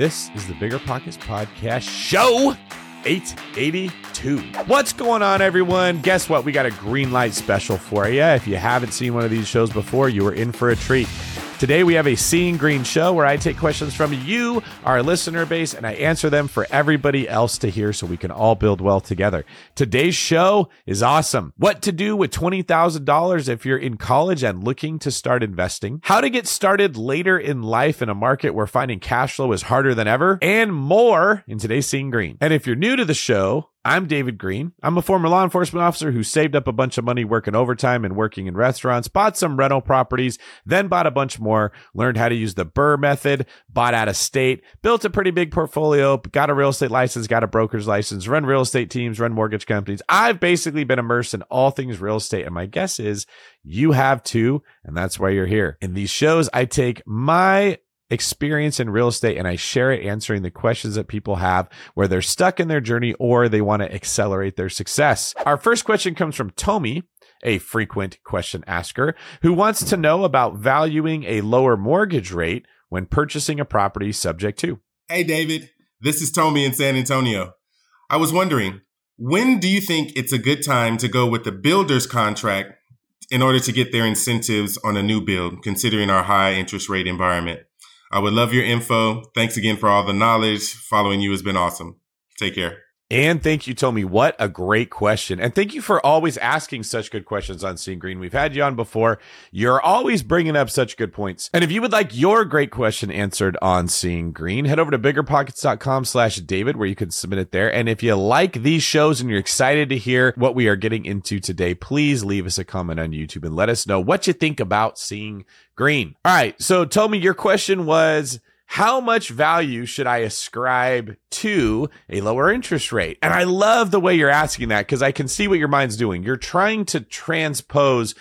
This is the Bigger Pockets Podcast Show 882. What's going on, everyone? Guess what? We got a green light special for you. If you haven't seen one of these shows before, you are in for a treat. Today, we have a Seeing Greene show where I take questions from you, our listener base, and I answer them for everybody else to hear so we can all build wealth together. Today's show is awesome. What to do with $20,000 if you're in college and looking to start investing, how to get started later in life in a market where finding cash flow is harder than ever, and more in today's Seeing Greene. And if you're new to the show, I'm David Greene. I'm a former law enforcement officer who saved up a bunch of money working overtime and working in restaurants, bought some rental properties, then bought a bunch more, learned how to use the BRRRR method, bought out of state, built a pretty big portfolio, got a real estate license, got a broker's license, run real estate teams, run mortgage companies. I've basically been immersed in all things real estate. And my guess is you have too. And that's why you're here. In these shows, I take my experience in real estate and I share it answering the questions that people have where they're stuck in their journey or they want to accelerate their success. Our first question comes from Tommy, a frequent question asker who wants to know about valuing a lower mortgage rate when purchasing a property subject to. Hey, David. This is Tommy in San Antonio. I was wondering, when do you think it's a good time to go with the builder's contract in order to get their incentives on a new build, considering our high interest rate environment? I would love your info. Thanks again for all the knowledge. Following you has been awesome. Take care. And thank you, Tommy. What a great question. And thank you for always asking such good questions on Seeing Greene. We've had you on before. You're always bringing up such good points. And if you would like your great question answered on Seeing Greene, head over to biggerpockets.com slash David, where you can submit it there. And if you like these shows and you're excited to hear what we are getting into today, please leave us a comment on YouTube and let us know what you think about Seeing Greene. All right. So, Tommy, your question was, how much value should I ascribe to a lower interest rate? And I love the way you're asking that because I can see what your mind's doing. You're trying to transpose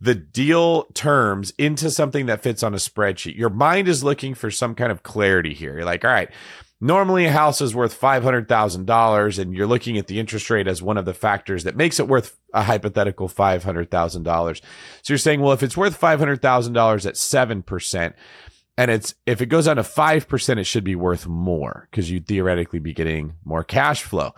the deal terms into something that fits on a spreadsheet. Your mind is looking for some kind of clarity here. You're like, all right, normally a house is worth $500,000 and you're looking at the interest rate as one of the factors that makes it worth a hypothetical $500,000. So you're saying, well, if it's worth $500,000 at 7%, and it's if it goes down to 5% it should be worth more because you'd theoretically be getting more cash flow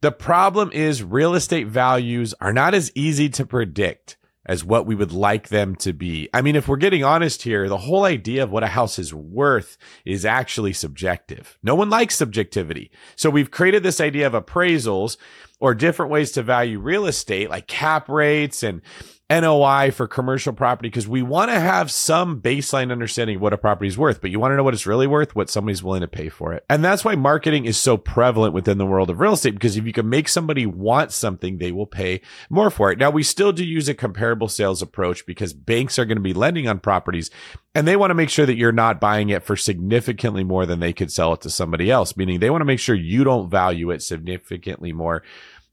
the problem is real estate values are not as easy to predict as what we would like them to be. I mean, if we're getting honest here, the whole idea of what a house is worth is actually subjective. No one likes subjectivity. So we've created this idea of appraisals or different ways to value real estate like cap rates and NOI for commercial property because we want to have some baseline understanding of what a property is worth, but you want to know what it's really worth, what somebody's willing to pay for it. And that's why marketing is so prevalent within the world of real estate because if you can make somebody want something, they will pay more for it. Now, we still do use a comparable sales approach because banks are going to be lending on properties and they want to make sure that you're not buying it for significantly more than they could sell it to somebody else, meaning they want to make sure you don't value it significantly more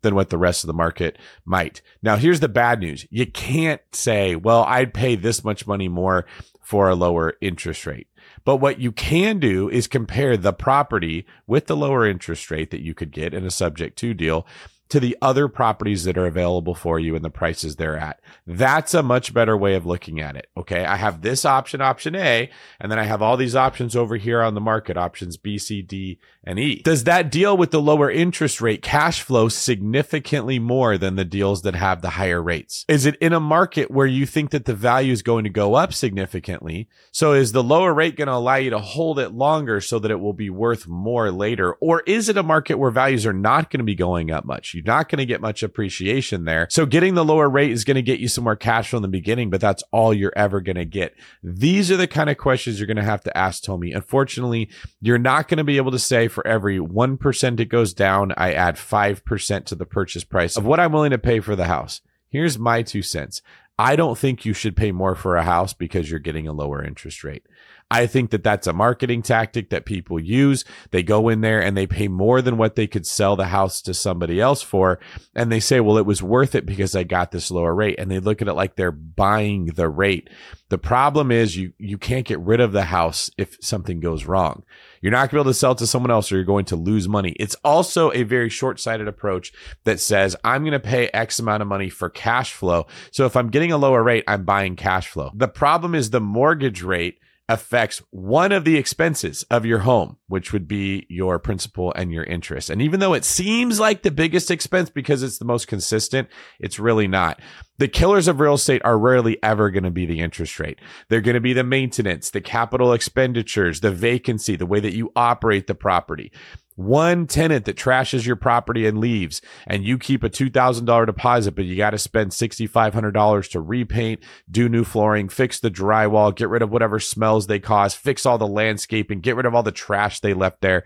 than what the rest of the market might. Now, here's the bad news. You can't say, well, I'd pay this much money more for a lower interest rate. But what you can do is compare the property with the lower interest rate that you could get in a subject to deal to the other properties that are available for you and the prices they're at. That's a much better way of looking at it. Okay. I have this option, option A, and then I have all these options over here on the market, options B, C, D, and E. Does that deal with the lower interest rate cash flow significantly more than the deals that have the higher rates? Is it in a market where you think that the value is going to go up significantly? So is the lower rate going to allow you to hold it longer so that it will be worth more later? Or is it a market where values are not going to be going up much? You're not going to get much appreciation there. So getting the lower rate is going to get you some more cash flow in the beginning, but that's all you're ever going to get. These are the kind of questions you're going to have to ask Tommy. Unfortunately, you're not going to be able to say for every 1% it goes down, I add 5% to the purchase price of what I'm willing to pay for the house. Here's my two cents. I don't think you should pay more for a house because you're getting a lower interest rate. I think that that's a marketing tactic that people use. They go in there and they pay more than what they could sell the house to somebody else for. And they say, well, it was worth it because I got this lower rate. And they look at it like they're buying the rate. The problem is you, you can't get rid of the house if something goes wrong. You're not going to be able to sell it to someone else or you're going to lose money. It's also a very short sighted approach that says, I'm going to pay X amount of money for cash flow. So if I'm getting a lower rate, I'm buying cash flow. The problem is the mortgage rate affects one of the expenses of your home, which would be your principal and your interest. And even though it seems like the biggest expense because it's the most consistent, it's really not. The killers of real estate are rarely ever going to be the interest rate. They're going to be the maintenance, the capital expenditures, the vacancy, the way that you operate the property one tenant that trashes your property and leaves and you keep a $2000 deposit but you got to spend $6500 to repaint do new flooring fix the drywall get rid of whatever smells they cause fix all the landscaping get rid of all the trash they left there.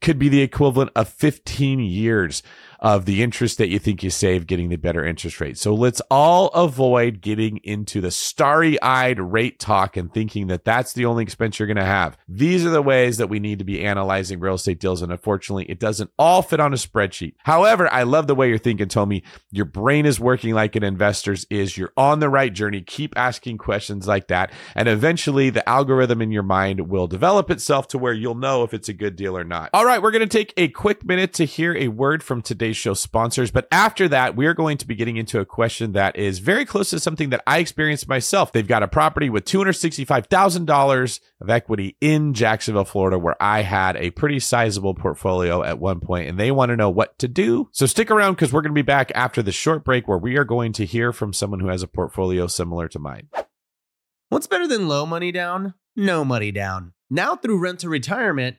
Could be the equivalent of 15 years of the interest that you think you save getting the better interest rate. So let's all avoid getting into the starry eyed rate talk and thinking that that's the only expense you're going to have. These are the ways that we need to be analyzing real estate deals. And unfortunately, it doesn't all fit on a spreadsheet. However, I love the way you're thinking, Tommy. Your brain is working like an investor's is. You're on the right journey. Keep asking questions like that. And eventually the algorithm in your mind will develop itself to where you'll know if it's a good deal or not. All right, we're going to take a quick minute to hear a word from today's show sponsors. But after that, we are going to be getting into a question that is very close to something that I experienced myself. They've got a property with $265,000 of equity in Jacksonville, Florida, where I had a pretty sizable portfolio at one point, and they want to know what to do. So stick around because we're going to be back after the short break where we are going to hear from someone who has a portfolio similar to mine. What's better than low money down? No money down. Now through Rent to Retirement,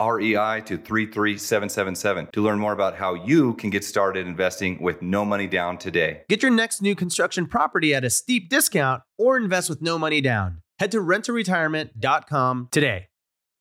REI to 33777 to learn more about how you can get started investing with no money down today. Get your next new construction property at a steep discount or invest with no money down. Head to renttoretirement.com today.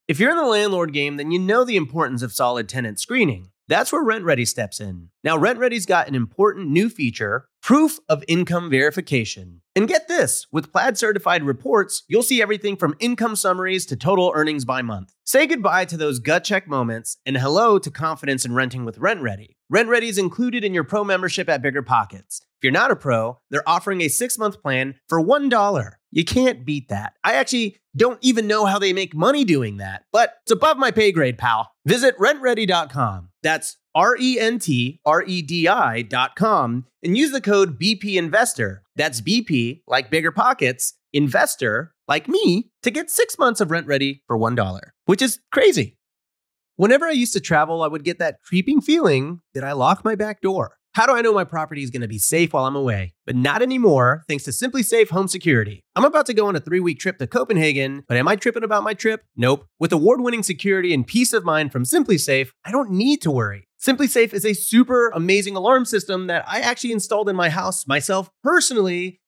If you're in the landlord game, then you know the importance of solid tenant screening. That's where RentRedi steps in. Now, RentRedi's got an important new feature proof of income verification. And get this with Plaid certified reports, you'll see everything from income summaries to total earnings by month. Say goodbye to those gut check moments and hello to confidence in renting with RentRedi. Rent Ready is included in your pro membership at Bigger Pockets. If you're not a pro, they're offering a six month plan for $1. You can't beat that. I actually don't even know how they make money doing that, but it's above my pay grade, pal. Visit rentredi.com. That's R E N T R E D I.com and use the code BP Investor. That's BP, like bigger pockets, investor, like me, to get six months of RentRedi for $1, which is crazy. Whenever I used to travel, I would get that creeping feeling that I locked my back door. How do I know my property is going to be safe while I'm away? But not anymore, thanks to SimpliSafe Home Security. I'm about to go on a three week trip to Copenhagen, but am I tripping about my trip? Nope. With award winning security and peace of mind from SimpliSafe, I don't need to worry. SimpliSafe is a super amazing alarm system that I actually installed in my house myself personally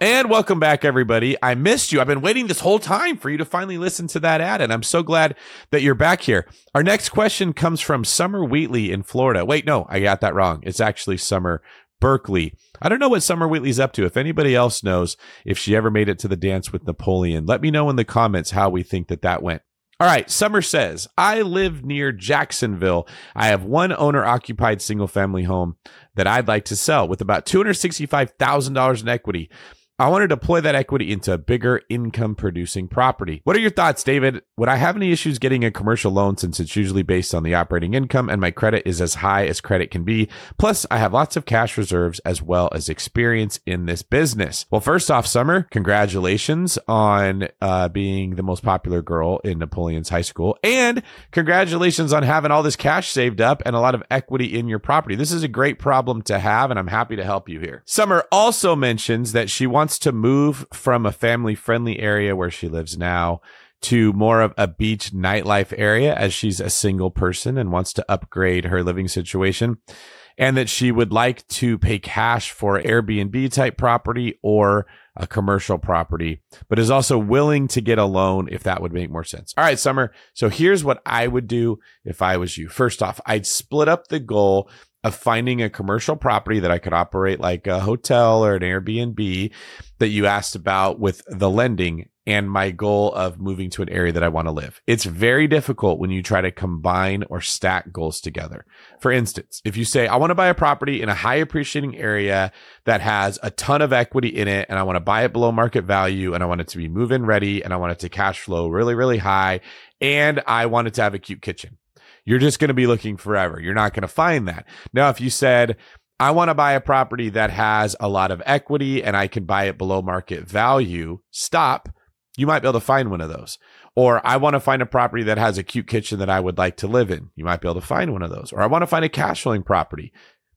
And welcome back, everybody. I missed you. I've been waiting this whole time for you to finally listen to that ad, and I'm so glad that you're back here. Our next question comes from Summer Wheatley in Florida. Wait, no, I got that wrong. It's actually Summer Berkeley. I don't know what Summer Wheatley's up to. If anybody else knows if she ever made it to the dance with Napoleon, let me know in the comments how we think that that went. All right, Summer says, I live near Jacksonville. I have one owner occupied single family home that I'd like to sell with about $265,000 in equity. I want to deploy that equity into a bigger income producing property. What are your thoughts, David? Would I have any issues getting a commercial loan since it's usually based on the operating income and my credit is as high as credit can be? Plus, I have lots of cash reserves as well as experience in this business. Well, first off, Summer, congratulations on uh, being the most popular girl in Napoleon's high school. And congratulations on having all this cash saved up and a lot of equity in your property. This is a great problem to have, and I'm happy to help you here. Summer also mentions that she wants to move from a family friendly area where she lives now to more of a beach nightlife area as she's a single person and wants to upgrade her living situation. And that she would like to pay cash for Airbnb type property or a commercial property, but is also willing to get a loan if that would make more sense. All right, Summer. So here's what I would do if I was you. First off, I'd split up the goal of finding a commercial property that I could operate like a hotel or an Airbnb that you asked about with the lending and my goal of moving to an area that I want to live. It's very difficult when you try to combine or stack goals together. For instance, if you say, I want to buy a property in a high appreciating area that has a ton of equity in it and I want to buy it below market value and I want it to be move in ready and I want it to cash flow really, really high and I want it to have a cute kitchen you're just going to be looking forever. You're not going to find that. Now, if you said, I want to buy a property that has a lot of equity and I can buy it below market value, stop. You might be able to find one of those. Or I want to find a property that has a cute kitchen that I would like to live in. You might be able to find one of those. Or I want to find a cash flowing property.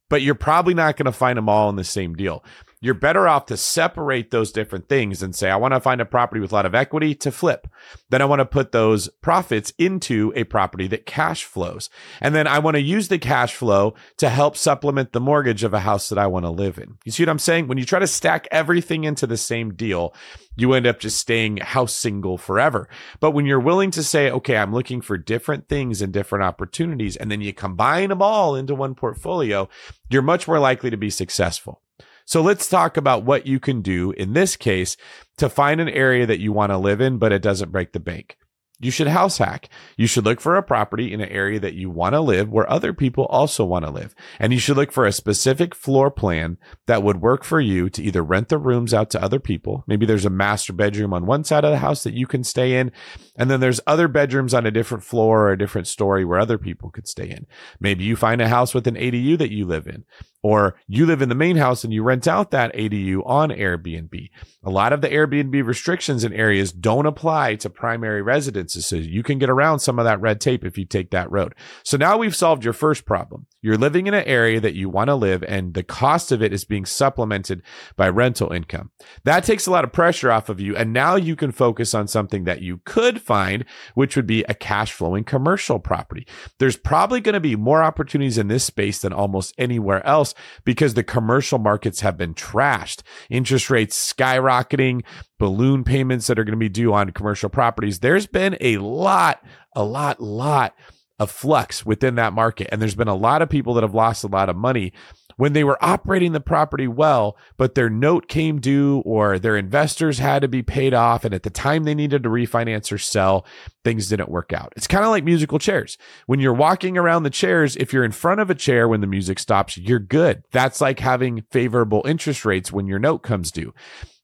But you're probably not going to find them all in the same deal you're better off to separate those different things and say, I want to find a property with a lot of equity to flip. Then I want to put those profits into a property that cash flows. And then I want to use the cash flow to help supplement the mortgage of a house that I want to live in. You see what I'm saying? When you try to stack everything into the same deal, you end up just staying house single forever. But when you're willing to say, okay, I'm looking for different things and different opportunities, and then you combine them all into one portfolio, you're much more likely to be successful. So let's talk about what you can do in this case to find an area that you want to live in, but it doesn't break the bank. You should house hack. You should look for a property in an area that you want to live where other people also want to live. And you should look for a specific floor plan that would work for you to either rent the rooms out to other people. Maybe there's a master bedroom on one side of the house that you can stay in. And then there's other bedrooms on a different floor or a different story where other people could stay in. Maybe you find a house with an ADU that you live in or you live in the main house and you rent out that ADU on Airbnb. A lot of the Airbnb restrictions in areas don't apply to primary residences. So you can get around some of that red tape if you take that road. So now we've solved your first problem. You're living in an area that you want to live and the cost of it is being supplemented by rental income. That takes a lot of pressure off of you. And now you can focus on something that you could find, which would be a cash flowing commercial property. There's probably going to be more opportunities in this space than almost anywhere else because the commercial markets have been trashed. Interest rates skyrocketing, balloon payments that are going to be due on commercial properties. There's been a lot, a lot, lot of flux within that market. And there's been a lot of people that have lost a lot of money when they were operating the property well, but their note came due or their investors had to be paid off. And at the time they needed to refinance or sell, things didn't work out. It's kind of like musical chairs. When you're walking around the chairs, if you're in front of a chair when the music stops, you're good. That's like having favorable interest rates when your note comes due.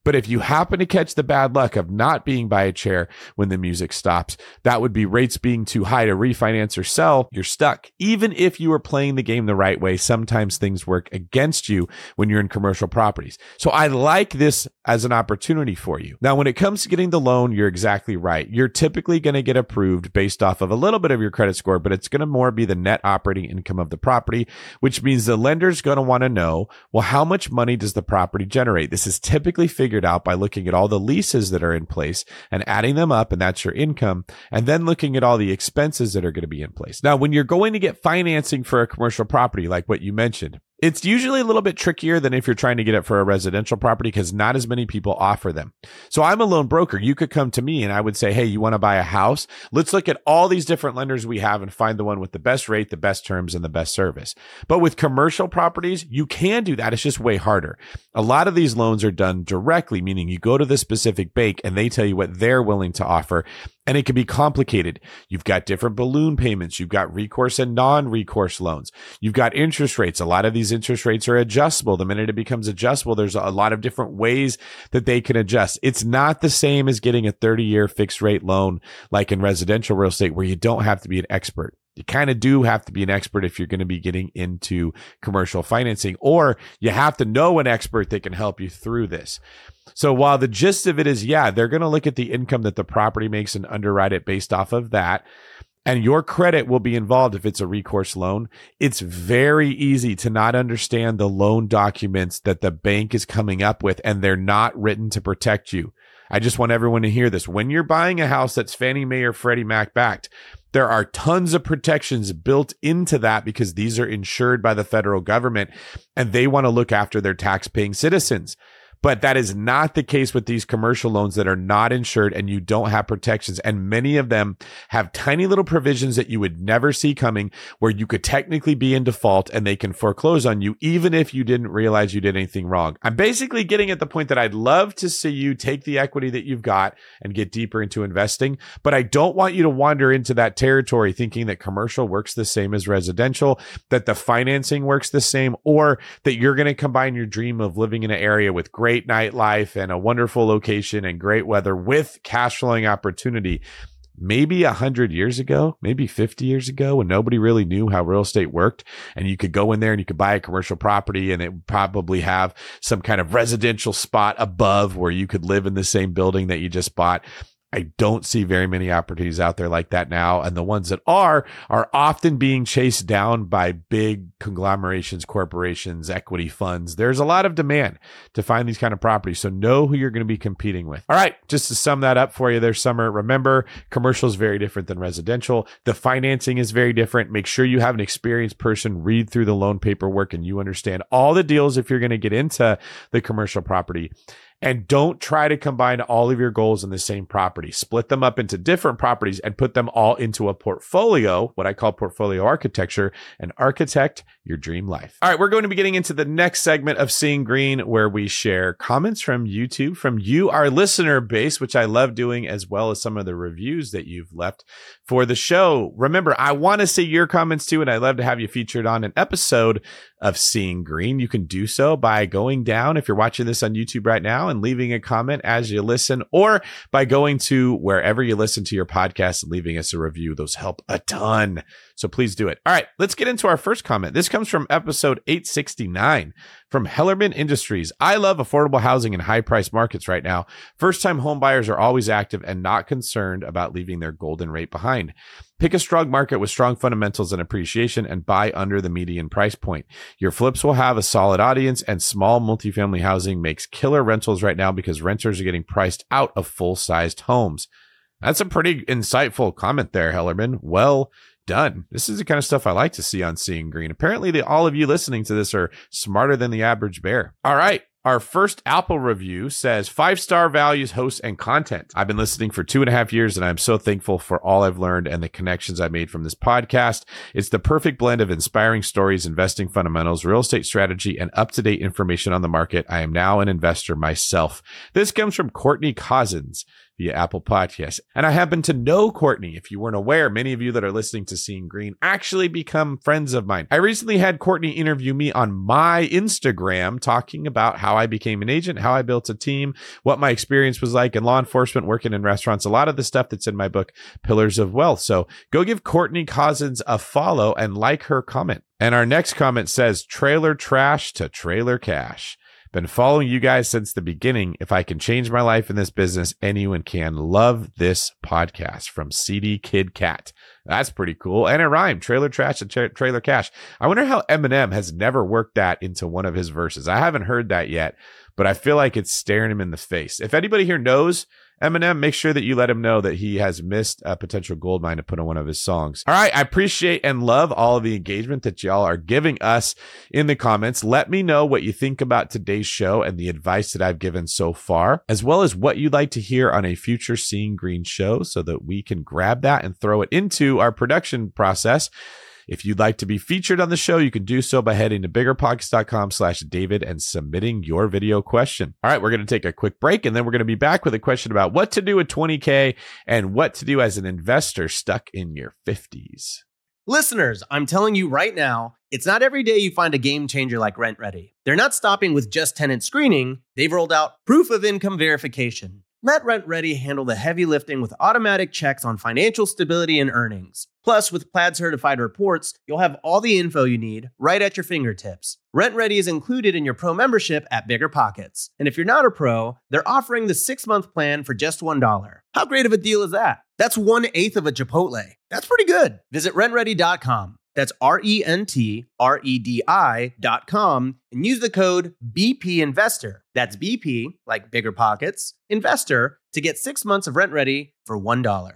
But if you happen to catch the bad luck of not being by a chair when the music stops, that would be rates being too high to refinance or sell. You're stuck. Even if you are playing the game the right way, sometimes things work against you when you're in commercial properties. So I like this as an opportunity for you. Now, when it comes to getting the loan, you're exactly right. You're typically going to get approved based off of a little bit of your credit score, but it's going to more be the net operating income of the property, which means the lender's going to want to know, well, how much money does the property generate? This is typically figured figured out by looking at all the leases that are in place and adding them up, and that's your income, and then looking at all the expenses that are going to be in place. Now, when you're going to get financing for a commercial property, like what you mentioned, it's usually a little bit trickier than if you're trying to get it for a residential property because not as many people offer them. So I'm a loan broker. You could come to me and I would say, Hey, you want to buy a house? Let's look at all these different lenders we have and find the one with the best rate, the best terms, and the best service. But with commercial properties, you can do that. It's just way harder. A lot of these loans are done directly, meaning you go to the specific bank and they tell you what they're willing to offer. And it can be complicated. You've got different balloon payments. You've got recourse and non-recourse loans. You've got interest rates. A lot of these interest rates are adjustable. The minute it becomes adjustable, there's a lot of different ways that they can adjust. It's not the same as getting a 30 year fixed rate loan like in residential real estate where you don't have to be an expert. You kind of do have to be an expert if you're going to be getting into commercial financing, or you have to know an expert that can help you through this. So while the gist of it is, yeah, they're going to look at the income that the property makes and underwrite it based off of that. And your credit will be involved if it's a recourse loan. It's very easy to not understand the loan documents that the bank is coming up with, and they're not written to protect you. I just want everyone to hear this. When you're buying a house that's Fannie Mae or Freddie Mac backed, there are tons of protections built into that because these are insured by the federal government and they want to look after their tax paying citizens. But that is not the case with these commercial loans that are not insured and you don't have protections. And many of them have tiny little provisions that you would never see coming where you could technically be in default and they can foreclose on you, even if you didn't realize you did anything wrong. I'm basically getting at the point that I'd love to see you take the equity that you've got and get deeper into investing. But I don't want you to wander into that territory thinking that commercial works the same as residential, that the financing works the same, or that you're going to combine your dream of living in an area with great great nightlife and a wonderful location and great weather with cash flowing opportunity. Maybe a hundred years ago, maybe 50 years ago, when nobody really knew how real estate worked, and you could go in there and you could buy a commercial property, and it would probably have some kind of residential spot above where you could live in the same building that you just bought. I don't see very many opportunities out there like that now. And the ones that are, are often being chased down by big conglomerations, corporations, equity funds. There's a lot of demand to find these kind of properties. So know who you're going to be competing with. All right. Just to sum that up for you there, Summer, remember commercial is very different than residential. The financing is very different. Make sure you have an experienced person read through the loan paperwork and you understand all the deals if you're going to get into the commercial property and don't try to combine all of your goals in the same property. Split them up into different properties and put them all into a portfolio, what I call portfolio architecture, and architect your dream life. All right, we're going to be getting into the next segment of Seeing Greene where we share comments from YouTube, from you, our listener base, which I love doing, as well as some of the reviews that you've left for the show. Remember, I want to see your comments too, and I'd love to have you featured on an episode of Seeing Greene. You can do so by going down, if you're watching this on YouTube right now, and leaving a comment as you listen, or by going to wherever you listen to your podcast and leaving us a review. Those help a ton. So please do it. All right, let's get into our first comment. This comes from episode 869 from Hellerman Industries. I love affordable housing in high price markets right now. First time home buyers are always active and not concerned about leaving their golden rate behind. Pick a strong market with strong fundamentals and appreciation and buy under the median price point. Your flips will have a solid audience and small multifamily housing makes killer rentals right now because renters are getting priced out of full sized homes. That's a pretty insightful comment there, Hellerman. Well done. This is the kind of stuff I like to see on Seeing Greene. Apparently, the, all of you listening to this are smarter than the average bear. All right. Our first Apple review says five star values, hosts, and content. I've been listening for two and a half years and I'm so thankful for all I've learned and the connections I made from this podcast. It's the perfect blend of inspiring stories, investing fundamentals, real estate strategy, and up to date information on the market. I am now an investor myself. This comes from Courtney Cousins via Apple Podcasts. And I happen to know Courtney. If you weren't aware, many of you that are listening to Seeing Greene actually become friends of mine. I recently had Courtney interview me on my Instagram talking about how I became an agent, how I built a team, what my experience was like in law enforcement, working in restaurants, a lot of the stuff that's in my book, Pillars of Wealth. So go give Courtney Cousins a follow and like her comment. And our next comment says trailer trash to trailer cash. Been following you guys since the beginning. If I can change my life in this business, anyone can. Love this podcast from CD Kid Cat. That's pretty cool. And it rhymed trailer trash and tra- trailer cash. I wonder how Eminem has never worked that into one of his verses. I haven't heard that yet, but I feel like it's staring him in the face. If anybody here knows Eminem, make sure that you let him know that he has missed a potential gold mine to put on one of his songs. All right. I appreciate and love all of the engagement that y'all are giving us in the comments. Let me know what you think about today's show and the advice that I've given so far, as well as what you'd like to hear on a future Seeing Greene show so that we can grab that and throw it into our production process If you'd like to be featured on the show, you can do so by heading to biggerpockets.com slash David and submitting your video question. All right, we're going to take a quick break and then we're going to be back with a question about what to do with 20K and what to do as an investor stuck in your 50s. Listeners, I'm telling you right now, it's not every day you find a game changer like RentRedi. They're not stopping with just tenant screening, they've rolled out proof of income verification. Let RentRedi handle the heavy lifting with automatic checks on financial stability and earnings. Plus, with Plaid certified reports, you'll have all the info you need right at your fingertips. RentRedi is included in your pro membership at Bigger Pockets. And if you're not a pro, they're offering the six month plan for just $1. How great of a deal is that? That's one eighth of a Chipotle. That's pretty good. Visit rentredi.com. That's R E N T R E D I.com and use the code BP Investor. That's BP, like bigger pockets, investor to get six months of RentRedi for $1.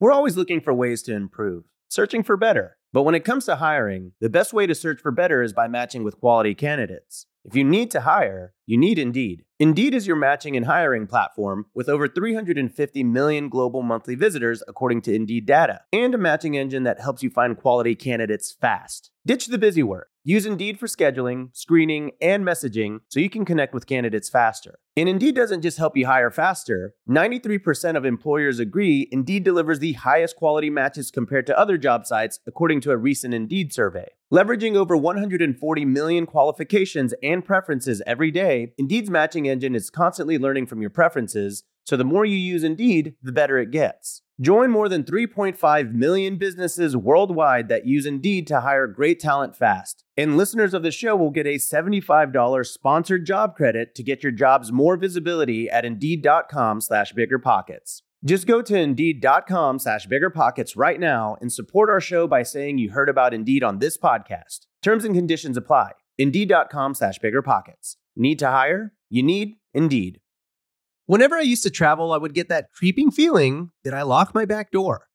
We're always looking for ways to improve, searching for better. But when it comes to hiring, the best way to search for better is by matching with quality candidates. If you need to hire, you need Indeed. Indeed is your matching and hiring platform with over 350 million global monthly visitors, according to Indeed data, and a matching engine that helps you find quality candidates fast. Ditch the busy work. Use Indeed for scheduling, screening, and messaging so you can connect with candidates faster. And Indeed doesn't just help you hire faster. 93% of employers agree Indeed delivers the highest quality matches compared to other job sites, according to a recent Indeed survey. Leveraging over 140 million qualifications and preferences every day, Indeed's matching engine is constantly learning from your preferences, so the more you use Indeed, the better it gets. Join more than 3.5 million businesses worldwide that use Indeed to hire great talent fast. And listeners of the show will get a $75 sponsored job credit to get your jobs more visibility at Indeed.com slash BiggerPockets. Just go to Indeed.com slash BiggerPockets right now and support our show by saying you heard about Indeed on this podcast. Terms and conditions apply. Indeed.com slash BiggerPockets. Need to hire? You need Indeed. Whenever I used to travel, I would get that creeping feeling that I locked my back door.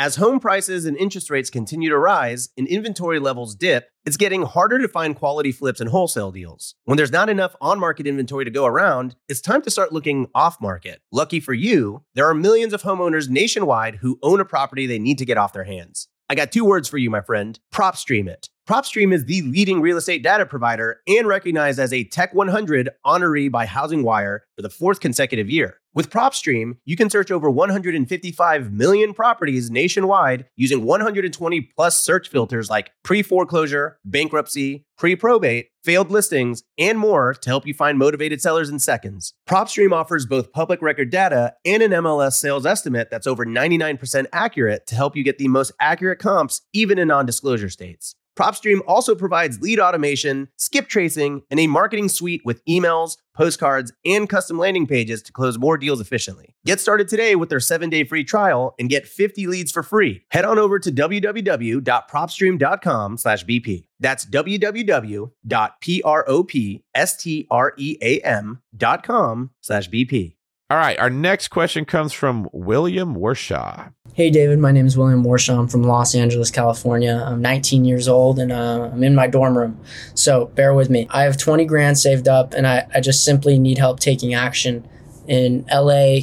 As home prices and interest rates continue to rise and inventory levels dip, it's getting harder to find quality flips and wholesale deals. When there's not enough on market inventory to go around, it's time to start looking off market. Lucky for you, there are millions of homeowners nationwide who own a property they need to get off their hands. I got two words for you, my friend PropStream it. PropStream is the leading real estate data provider and recognized as a Tech 100 honoree by Housing Wire for the fourth consecutive year. With PropStream, you can search over 155 million properties nationwide using 120 plus search filters like pre foreclosure, bankruptcy, pre probate, failed listings, and more to help you find motivated sellers in seconds. PropStream offers both public record data and an MLS sales estimate that's over 99% accurate to help you get the most accurate comps, even in non disclosure states. PropStream also provides lead automation, skip tracing, and a marketing suite with emails, postcards, and custom landing pages to close more deals efficiently. Get started today with their seven day free trial and get 50 leads for free. Head on over to www.propstream.com slash BP. That's www.propstream.com slash BP. All right. Our next question comes from William Warshaw. Hey, David. My name is William Warshaw. I'm from Los Angeles, California. I'm 19 years old and uh, I'm in my dorm room. So bear with me. I have 20 grand saved up and I, I just simply need help taking action. In LA,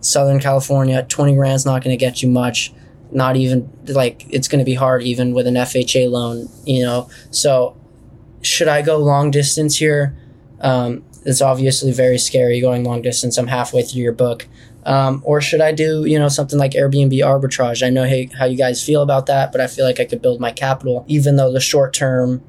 Southern California, 20 grand's not going to get you much. Not even like it's going to be hard even with an FHA loan, you know. So should I go long distance here? Um, it's obviously very scary going long distance. I'm halfway through your book. Um, or should I do, you know, something like Airbnb arbitrage? I know hey, how you guys feel about that, but I feel like I could build my capital, even though the short term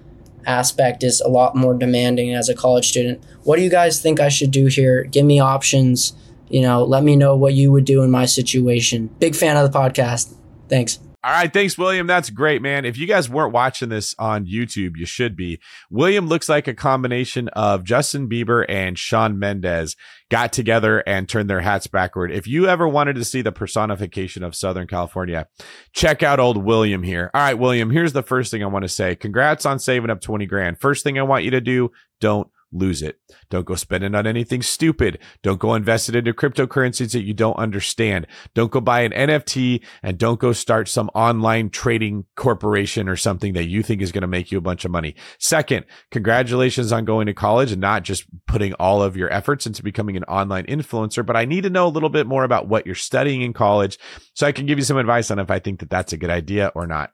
aspect is a lot more demanding as a college student. What do you guys think I should do here? Give me options. You know, let me know what you would do in my situation. Big fan of the podcast. Thanks. All right, thanks, William. That's great, man. If you guys weren't watching this on YouTube, you should be. William looks like a combination of Justin Bieber and Shawn Mendes got together and turned their hats backward. If you ever wanted to see the personification of Southern California, check out old William here. All right, William, here's the first thing I want to say. Congrats on saving up 20 grand. First thing I want you to do, don't lose it. Don't go spend it on anything stupid. Don't go invest it into cryptocurrencies that you don't understand. Don't go buy an NFT and don't go start some online trading corporation or something that you think is going to make you a bunch of money. Second, congratulations on going to college and not just putting all of your efforts into becoming an online influencer. But I need to know a little bit more about what you're studying in college so I can give you some advice on if I think that that's a good idea or not.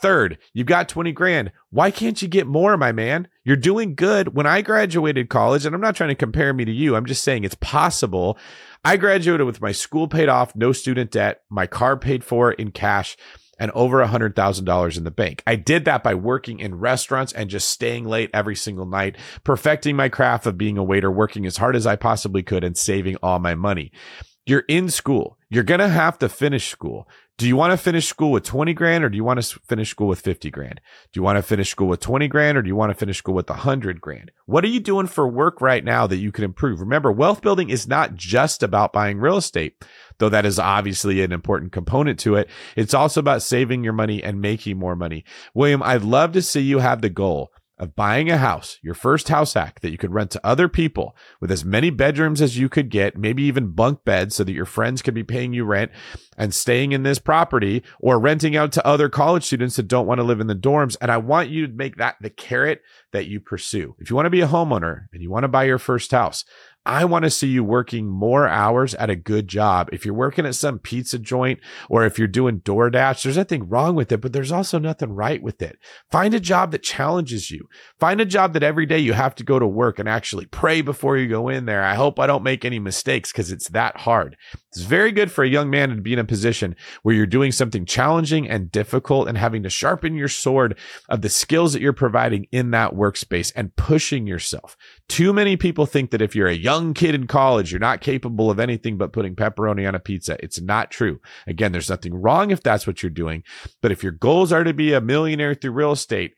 Third, you've got 20 grand. Why can't you get more, my man? You're doing good. When I graduated college, and I'm not trying to compare me to you, I'm just saying it's possible. I graduated with my school paid off, no student debt, my car paid for in cash, and over $100,000 in the bank. I did that by working in restaurants and just staying late every single night, perfecting my craft of being a waiter, working as hard as I possibly could, and saving all my money. You're in school. You're going to have to finish school. Do you want to finish school with 20 grand or do you want to finish school with 50 grand? Do you want to finish school with 20 grand or do you want to finish school with 100 grand? What are you doing for work right now that you can improve? Remember, wealth building is not just about buying real estate, though that is obviously an important component to it. It's also about saving your money and making more money. William, I'd love to see you have the goal of buying a house, your first house hack that you could rent to other people with as many bedrooms as you could get, maybe even bunk beds so that your friends could be paying you rent and staying in this property or renting out to other college students that don't want to live in the dorms. And I want you to make that the carrot that you pursue. If you want to be a homeowner and you want to buy your first house, I want to see you working more hours at a good job. If you're working at some pizza joint or if you're doing DoorDash, there's nothing wrong with it, but there's also nothing right with it. Find a job that challenges you. Find a job that every day you have to go to work and actually pray before you go in there. I hope I don't make any mistakes because it's that hard. It's very good for a young man to be in a position where you're doing something challenging and difficult and having to sharpen your sword of the skills that you're providing in that workspace and pushing yourself. Too many people think that if you're a young kid in college, you're not capable of anything but putting pepperoni on a pizza. It's not true. Again, there's nothing wrong if that's what you're doing. But if your goals are to be a millionaire through real estate,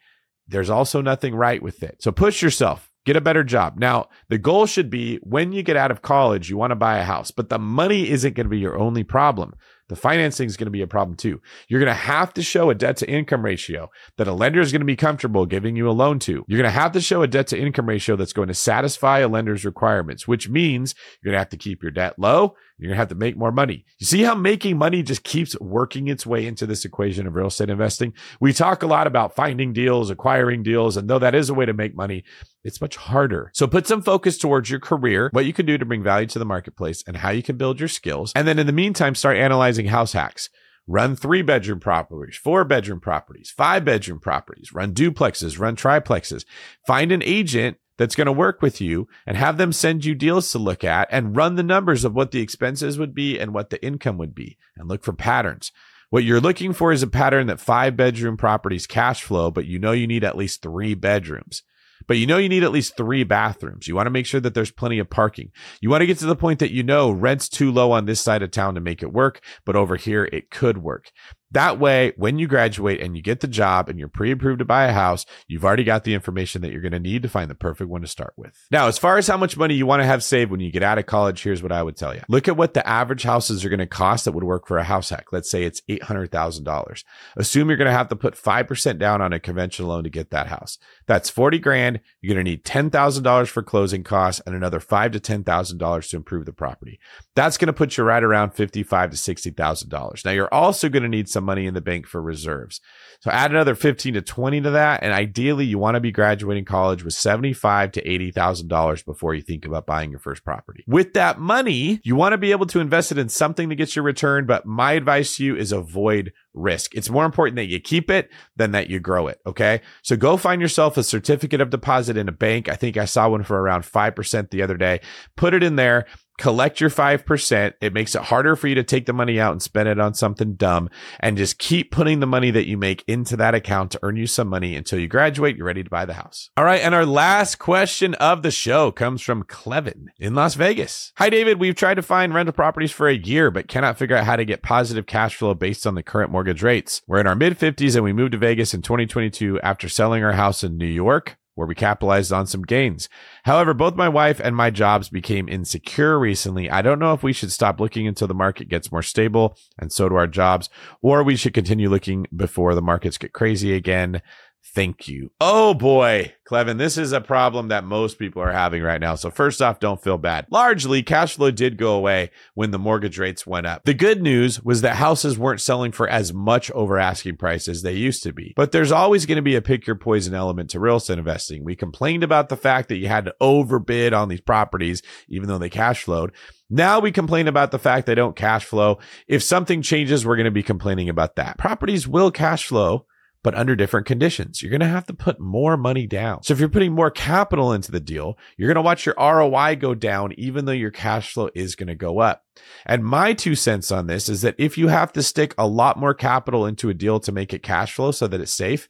there's also nothing right with it. So push yourself get a better job. Now, the goal should be when you get out of college, you want to buy a house, but the money isn't going to be your only problem. The financing is going to be a problem too. You're going to have to show a debt to income ratio that a lender is going to be comfortable giving you a loan to. You're going to have to show a debt to income ratio that's going to satisfy a lender's requirements, which means you're going to have to keep your debt low. You're going to have to make more money. You see how making money just keeps working its way into this equation of real estate investing? We talk a lot about finding deals, acquiring deals, and though that is a way to make money, it's much harder. So put some focus towards your career, what you can do to bring value to the marketplace, and how you can build your skills. And then in the meantime, start analyzing house hacks. Run three bedroom properties, four bedroom properties, five bedroom properties, run duplexes, run triplexes. Find an agent that's going to work with you and have them send you deals to look at and run the numbers of what the expenses would be and what the income would be and look for patterns. What you're looking for is a pattern that five bedroom properties cash flow, but you know you need at least three bedrooms. But you know you need at least three bathrooms. You want to make sure that there's plenty of parking. You want to get to the point that you know rent's too low on this side of town to make it work, but over here it could work. That way, when you graduate and you get the job and you're pre-approved to buy a house, you've already got the information that you're going to need to find the perfect one to start with. Now, as far as how much money you want to have saved when you get out of college, here's what I would tell you. Look at what the average houses are going to cost that would work for a house hack. Let's say it's $800,000. Assume you're going to have to put 5% down on a conventional loan to get that house. That's 40 grand. You're going to need $10,000 for closing costs and another five to $10,000 to improve the property. That's going to put you right around 55 to $60,000. Now, you're also going to need some money in the bank for reserves. So add another 15 to 20 to that. And ideally, you want to be graduating college with 75 to $80,000 before you think about buying your first property. With that money, you want to be able to invest it in something to get your return. But my advice to you is avoid risk. It's more important that you keep it than that you grow it. Okay. So go find yourself a certificate of deposit in a bank. I think I saw one for around 5% the other day. Put it in there collect your 5%. It makes it harder for you to take the money out and spend it on something dumb and just keep putting the money that you make into that account to earn you some money until you graduate. You're ready to buy the house. All right. And our last question of the show comes from Clevin in Las Vegas. Hi, David. We've tried to find rental properties for a year, but cannot figure out how to get positive cash flow based on the current mortgage rates. We're in our mid 50s and we moved to Vegas in 2022 after selling our house in New York where we capitalized on some gains. However, both my wife and my jobs became insecure recently. I don't know if we should stop looking until the market gets more stable and so do our jobs, or we should continue looking before the markets get crazy again. Thank you. Oh boy, Clevin, this is a problem that most people are having right now. So first off, don't feel bad. Largely, cash flow did go away when the mortgage rates went up. The good news was that houses weren't selling for as much over asking price as they used to be. But there's always going to be a pick your poison element to real estate investing. We complained about the fact that you had to overbid on these properties, even though they cash flowed. Now we complain about the fact they don't cash flow. If something changes, we're going to be complaining about that. Properties will cash flow but under different conditions. You're going to have to put more money down. So if you're putting more capital into the deal, you're going to watch your ROI go down, even though your cash flow is going to go up. And my two cents on this is that if you have to stick a lot more capital into a deal to make it cash flow so that it's safe,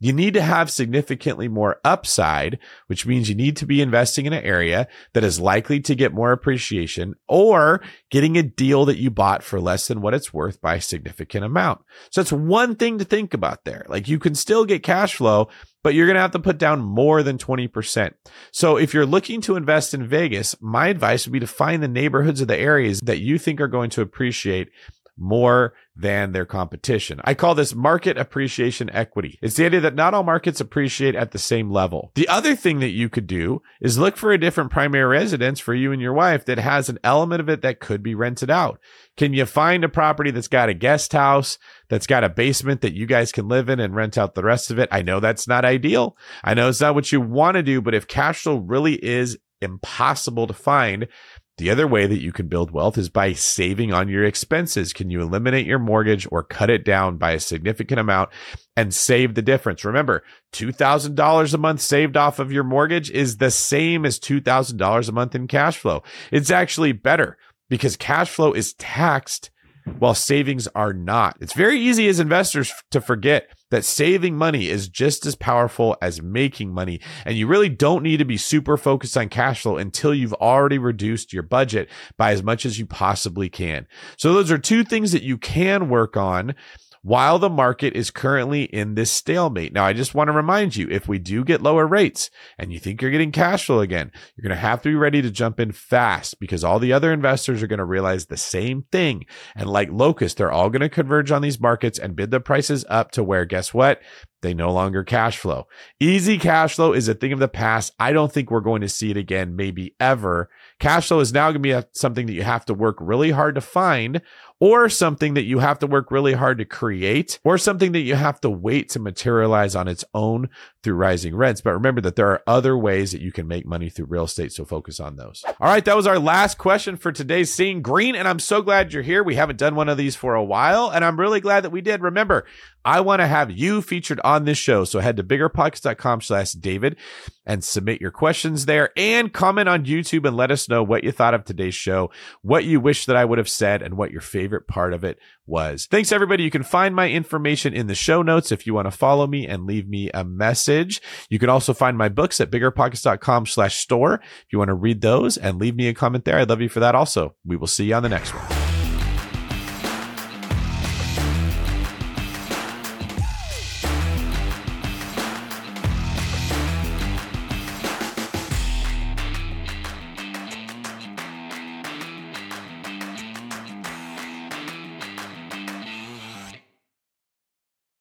you need to have significantly more upside, which means you need to be investing in an area that is likely to get more appreciation or getting a deal that you bought for less than what it's worth by a significant amount. So that's one thing to think about there. Like you can still get cash flow, but you're going to have to put down more than 20%. So if you're looking to invest in Vegas, my advice would be to find the neighborhoods of the areas that you think are going to appreciate more than their competition. I call this market appreciation equity. It's the idea that not all markets appreciate at the same level. The other thing that you could do is look for a different primary residence for you and your wife that has an element of it that could be rented out. Can you find a property that's got a guest house, that's got a basement that you guys can live in and rent out the rest of it? I know that's not ideal. I know it's not what you want to do, but if cash flow really is impossible to find, the other way that you can build wealth is by saving on your expenses. Can you eliminate your mortgage or cut it down by a significant amount and save the difference? Remember, $2,000 a month saved off of your mortgage is the same as $2,000 a month in cash flow. It's actually better because cash flow is taxed while savings are not. It's very easy as investors to forget that saving money is just as powerful as making money. And you really don't need to be super focused on cash flow until you've already reduced your budget by as much as you possibly can. So those are two things that you can work on while the market is currently in this stalemate. Now, I just want to remind you if we do get lower rates and you think you're getting cash flow again, you're going to have to be ready to jump in fast because all the other investors are going to realize the same thing. And like Locust, they're all going to converge on these markets and bid the prices up to where, guess what? They no longer cash flow. Easy cash flow is a thing of the past. I don't think we're going to see it again, maybe ever. Cash flow is now going to be a, something that you have to work really hard to find, or something that you have to work really hard to create, or something that you have to wait to materialize on its own through rising rents. But remember that there are other ways that you can make money through real estate. So focus on those. All right. That was our last question for today's Seeing Greene. And I'm so glad you're here. We haven't done one of these for a while. And I'm really glad that we did. Remember, I want to have you featured on this show. So head to biggerpockets.com slash David and submit your questions there and comment on YouTube and let us know what you thought of today's show, what you wish that I would have said, and what your favorite part of it was. Thanks, everybody. You can find my information in the show notes if you want to follow me and leave me a message. You can also find my books at biggerpockets.com slash store if you want to read those and leave me a comment there. I'd love you for that also. We will see you on the next one.